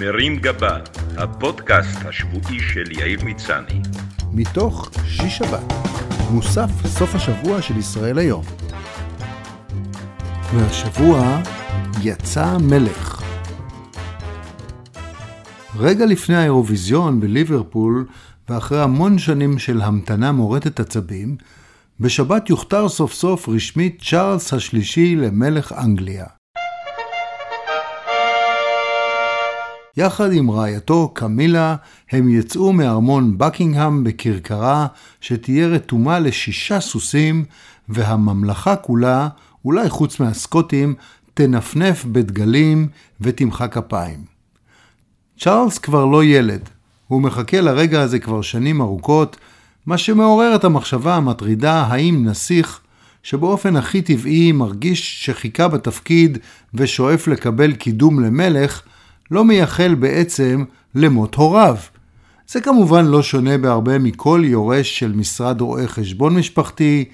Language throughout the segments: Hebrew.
מרים גבה, הפודקאסט השבועי של יאיר מצני. מתוך שיש שבת, מוסף סוף השבוע של ישראל היום. והשבוע יצא מלך. רגע לפני האירוויזיון בליברפול, ואחרי המון שנים של המתנה מורטת עצבים, בשבת יוכתר סוף סוף רשמית צ'ארלס השלישי למלך אנגליה. יחד עם רעייתו קמילה הם יצאו מארמון בקינגהם בכרכרה שתהיה רתומה לשישה סוסים, והממלכה כולה, אולי חוץ מהסקוטים, תנפנף בדגלים ותמחא כפיים. צ'ארלס כבר לא ילד, הוא מחכה לרגע הזה כבר שנים ארוכות, מה שמעורר את המחשבה המטרידה האם נסיך, שבאופן הכי טבעי מרגיש שחיכה בתפקיד ושואף לקבל קידום למלך, לא מייחל בעצם למות הוריו. זה כמובן לא שונה בהרבה מכל יורש של משרד רואי חשבון משפחתי,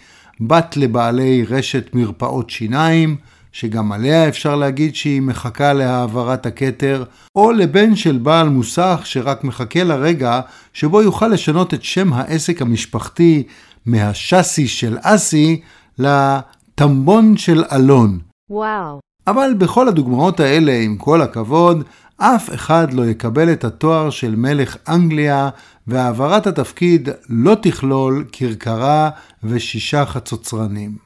בת לבעלי רשת מרפאות שיניים, שגם עליה אפשר להגיד שהיא מחכה להעברת הכתר, או לבן של בעל מוסך שרק מחכה לרגע שבו יוכל לשנות את שם העסק המשפחתי מהשאסי של אסי לטמבון של אלון. וואו. אבל בכל הדוגמאות האלה, עם כל הכבוד, אף אחד לא יקבל את התואר של מלך אנגליה, והעברת התפקיד לא תכלול כרכרה ושישה חצוצרנים.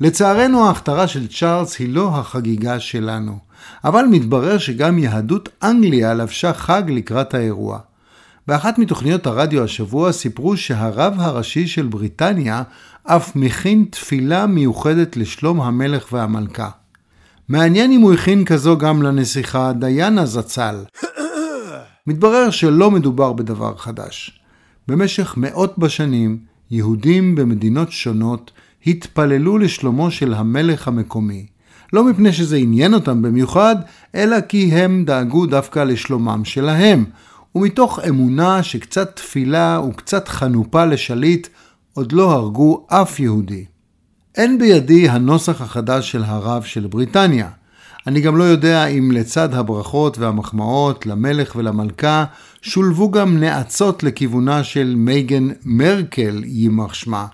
לצערנו ההכתרה של צ'ארלס היא לא החגיגה שלנו, אבל מתברר שגם יהדות אנגליה לבשה חג לקראת האירוע. באחת מתוכניות הרדיו השבוע סיפרו שהרב הראשי של בריטניה אף מכין תפילה מיוחדת לשלום המלך והמלכה. מעניין אם הוא הכין כזו גם לנסיכה דיאנה זצ"ל. מתברר שלא מדובר בדבר חדש. במשך מאות בשנים, יהודים במדינות שונות התפללו לשלומו של המלך המקומי. לא מפני שזה עניין אותם במיוחד, אלא כי הם דאגו דווקא לשלומם שלהם, ומתוך אמונה שקצת תפילה וקצת חנופה לשליט עוד לא הרגו אף יהודי. אין בידי הנוסח החדש של הרב של בריטניה. אני גם לא יודע אם לצד הברכות והמחמאות למלך ולמלכה, שולבו גם נאצות לכיוונה של מייגן מרקל, יימח שמה.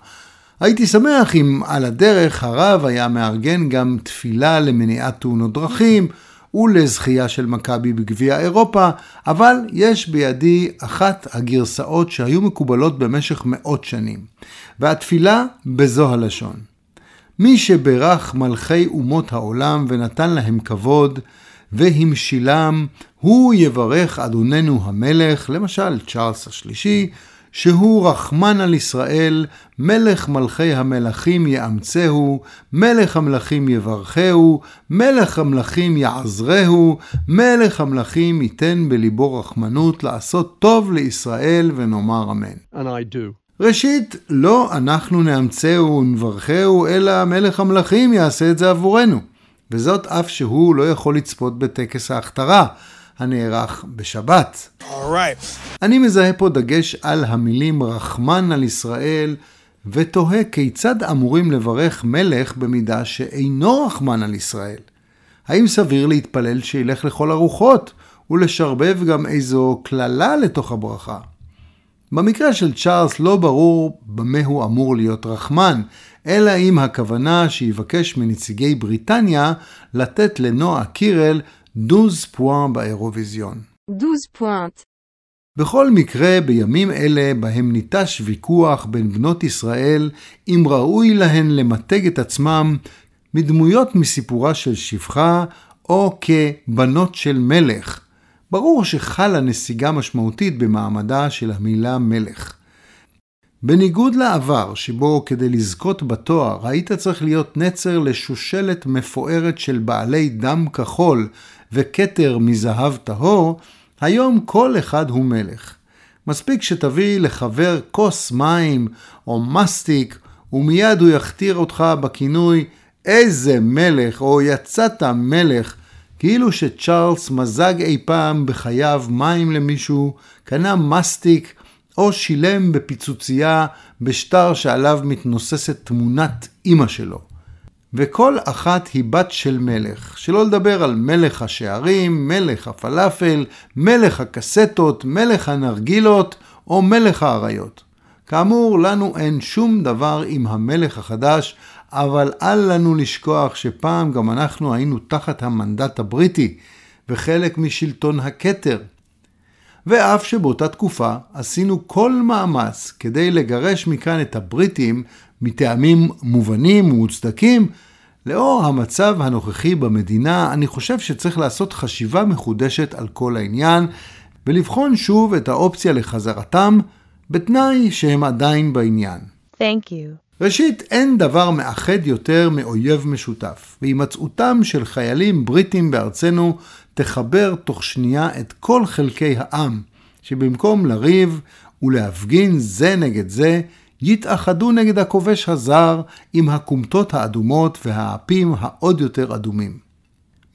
הייתי שמח אם על הדרך הרב היה מארגן גם תפילה למניעת תאונות דרכים ולזכייה של מכבי בגביע אירופה, אבל יש בידי אחת הגרסאות שהיו מקובלות במשך מאות שנים, והתפילה בזו הלשון. מי שברך מלכי אומות העולם ונתן להם כבוד, והמשילם, הוא יברך אדוננו המלך, למשל צ'ארלס השלישי, שהוא רחמן על ישראל, מלך מלכי המלכים יאמצהו, מלך המלכים יברכהו, מלך המלכים יעזרהו, מלך המלכים ייתן בליבו רחמנות לעשות טוב לישראל ונאמר אמן. And I do. ראשית, לא אנחנו נאמצהו ונברכהו, אלא מלך המלכים יעשה את זה עבורנו. וזאת אף שהוא לא יכול לצפות בטקס ההכתרה, הנערך בשבת. Alright. אני מזהה פה דגש על המילים רחמן על ישראל, ותוהה כיצד אמורים לברך מלך במידה שאינו רחמן על ישראל. האם סביר להתפלל שילך לכל הרוחות, ולשרבב גם איזו קללה לתוך הברכה? במקרה של צ'ארלס לא ברור במה הוא אמור להיות רחמן, אלא אם הכוונה שיבקש מנציגי בריטניה לתת לנועה קירל דוז פואן באירוויזיון. 12 pointes. בכל מקרה, בימים אלה בהם ניטש ויכוח בין בנות ישראל אם ראוי להן למתג את עצמם מדמויות מסיפורה של שפחה או כבנות של מלך. ברור שחלה נסיגה משמעותית במעמדה של המילה מלך. בניגוד לעבר, שבו כדי לזכות בתואר היית צריך להיות נצר לשושלת מפוארת של בעלי דם כחול וכתר מזהב טהור, היום כל אחד הוא מלך. מספיק שתביא לחבר כוס מים או מסטיק, ומיד הוא יכתיר אותך בכינוי איזה מלך או יצאת מלך, כאילו שצ'ארלס מזג אי פעם בחייו מים למישהו, קנה מסטיק או שילם בפיצוצייה בשטר שעליו מתנוססת תמונת אימא שלו. וכל אחת היא בת של מלך, שלא לדבר על מלך השערים, מלך הפלאפל, מלך הקסטות, מלך הנרגילות או מלך האריות. כאמור, לנו אין שום דבר עם המלך החדש, אבל אל לנו לשכוח שפעם גם אנחנו היינו תחת המנדט הבריטי, וחלק משלטון הכתר. ואף שבאותה תקופה עשינו כל מאמץ כדי לגרש מכאן את הבריטים מטעמים מובנים ומוצדקים, לאור המצב הנוכחי במדינה, אני חושב שצריך לעשות חשיבה מחודשת על כל העניין, ולבחון שוב את האופציה לחזרתם, בתנאי שהם עדיין בעניין. Thank you. ראשית, אין דבר מאחד יותר מאויב משותף, והימצאותם של חיילים בריטים בארצנו תחבר תוך שנייה את כל חלקי העם, שבמקום לריב ולהפגין זה נגד זה, יתאחדו נגד הכובש הזר עם הכומתות האדומות והאפים העוד יותר אדומים.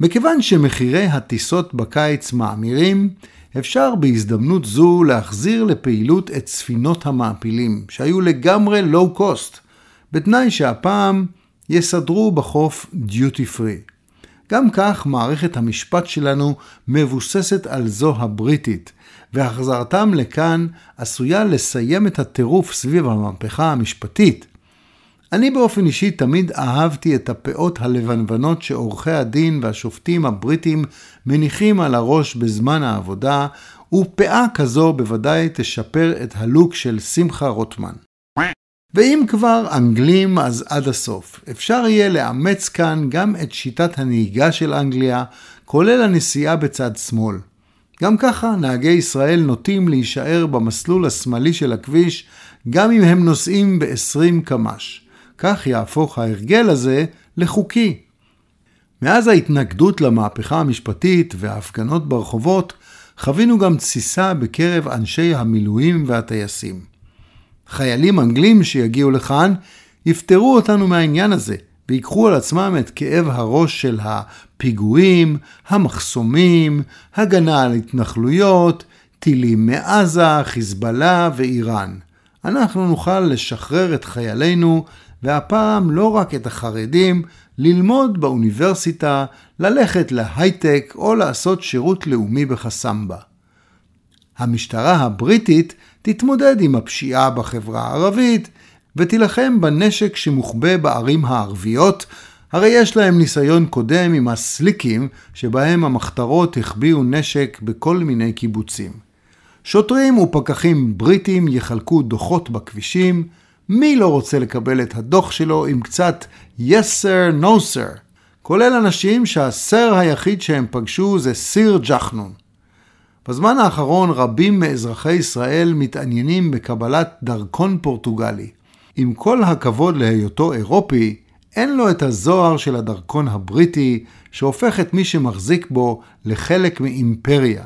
מכיוון שמחירי הטיסות בקיץ מאמירים, אפשר בהזדמנות זו להחזיר לפעילות את ספינות המעפילים, שהיו לגמרי לואו קוסט, בתנאי שהפעם יסדרו בחוף דיוטי פרי. גם כך מערכת המשפט שלנו מבוססת על זו הבריטית, והחזרתם לכאן עשויה לסיים את הטירוף סביב המהפכה המשפטית. אני באופן אישי תמיד אהבתי את הפאות הלבנוונות שעורכי הדין והשופטים הבריטים מניחים על הראש בזמן העבודה, ופאה כזו בוודאי תשפר את הלוק של שמחה רוטמן. ואם כבר אנגלים אז עד הסוף. אפשר יהיה לאמץ כאן גם את שיטת הנהיגה של אנגליה, כולל הנסיעה בצד שמאל. גם ככה נהגי ישראל נוטים להישאר במסלול השמאלי של הכביש, גם אם הם נוסעים ב-20 קמ"ש. כך יהפוך ההרגל הזה לחוקי. מאז ההתנגדות למהפכה המשפטית וההפגנות ברחובות, חווינו גם תסיסה בקרב אנשי המילואים והטייסים. חיילים אנגלים שיגיעו לכאן יפטרו אותנו מהעניין הזה, ויקחו על עצמם את כאב הראש של הפיגועים, המחסומים, הגנה על התנחלויות, טילים מעזה, חיזבאללה ואיראן. אנחנו נוכל לשחרר את חיילינו, והפעם לא רק את החרדים, ללמוד באוניברסיטה, ללכת להייטק או לעשות שירות לאומי בחסמבה. המשטרה הבריטית תתמודד עם הפשיעה בחברה הערבית ותילחם בנשק שמוחבא בערים הערביות, הרי יש להם ניסיון קודם עם הסליקים שבהם המחתרות החביאו נשק בכל מיני קיבוצים. שוטרים ופקחים בריטים יחלקו דוחות בכבישים, מי לא רוצה לקבל את הדוח שלו עם קצת yes sir, no sir, כולל אנשים שהסר היחיד שהם פגשו זה סיר ג'חנון. בזמן האחרון רבים מאזרחי ישראל מתעניינים בקבלת דרכון פורטוגלי. עם כל הכבוד להיותו אירופי, אין לו את הזוהר של הדרכון הבריטי, שהופך את מי שמחזיק בו לחלק מאימפריה.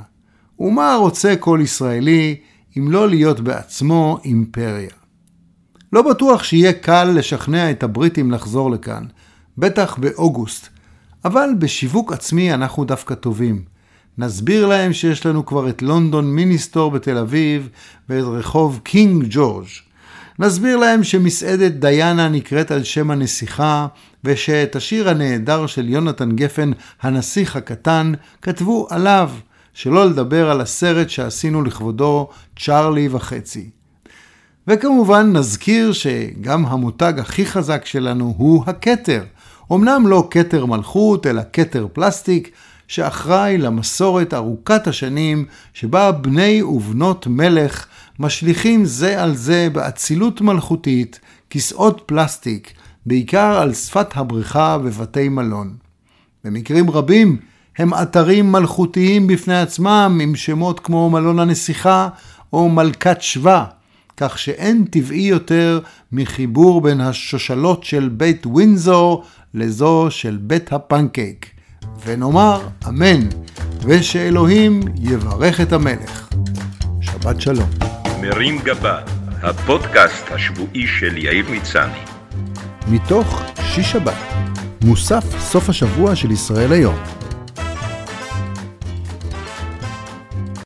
ומה רוצה כל ישראלי אם לא להיות בעצמו אימפריה? לא בטוח שיהיה קל לשכנע את הבריטים לחזור לכאן, בטח באוגוסט, אבל בשיווק עצמי אנחנו דווקא טובים. נסביר להם שיש לנו כבר את לונדון מיניסטור בתל אביב ואת רחוב קינג ג'ורג'. נסביר להם שמסעדת דיאנה נקראת על שם הנסיכה, ושאת השיר הנהדר של יונתן גפן, הנסיך הקטן, כתבו עליו, שלא לדבר על הסרט שעשינו לכבודו, צ'ארלי וחצי. וכמובן נזכיר שגם המותג הכי חזק שלנו הוא הכתר. אמנם לא כתר מלכות, אלא כתר פלסטיק, שאחראי למסורת ארוכת השנים שבה בני ובנות מלך משליכים זה על זה באצילות מלכותית כיסאות פלסטיק, בעיקר על שפת הבריכה בבתי מלון. במקרים רבים הם אתרים מלכותיים בפני עצמם עם שמות כמו מלון הנסיכה או מלכת שבא, כך שאין טבעי יותר מחיבור בין השושלות של בית ווינזור לזו של בית הפנקייק. ונאמר אמן, ושאלוהים יברך את המלך. שבת שלום. מרים גבה, הפודקאסט השבועי של יאיר מצני. מתוך שיש שבת, מוסף סוף השבוע של ישראל היום.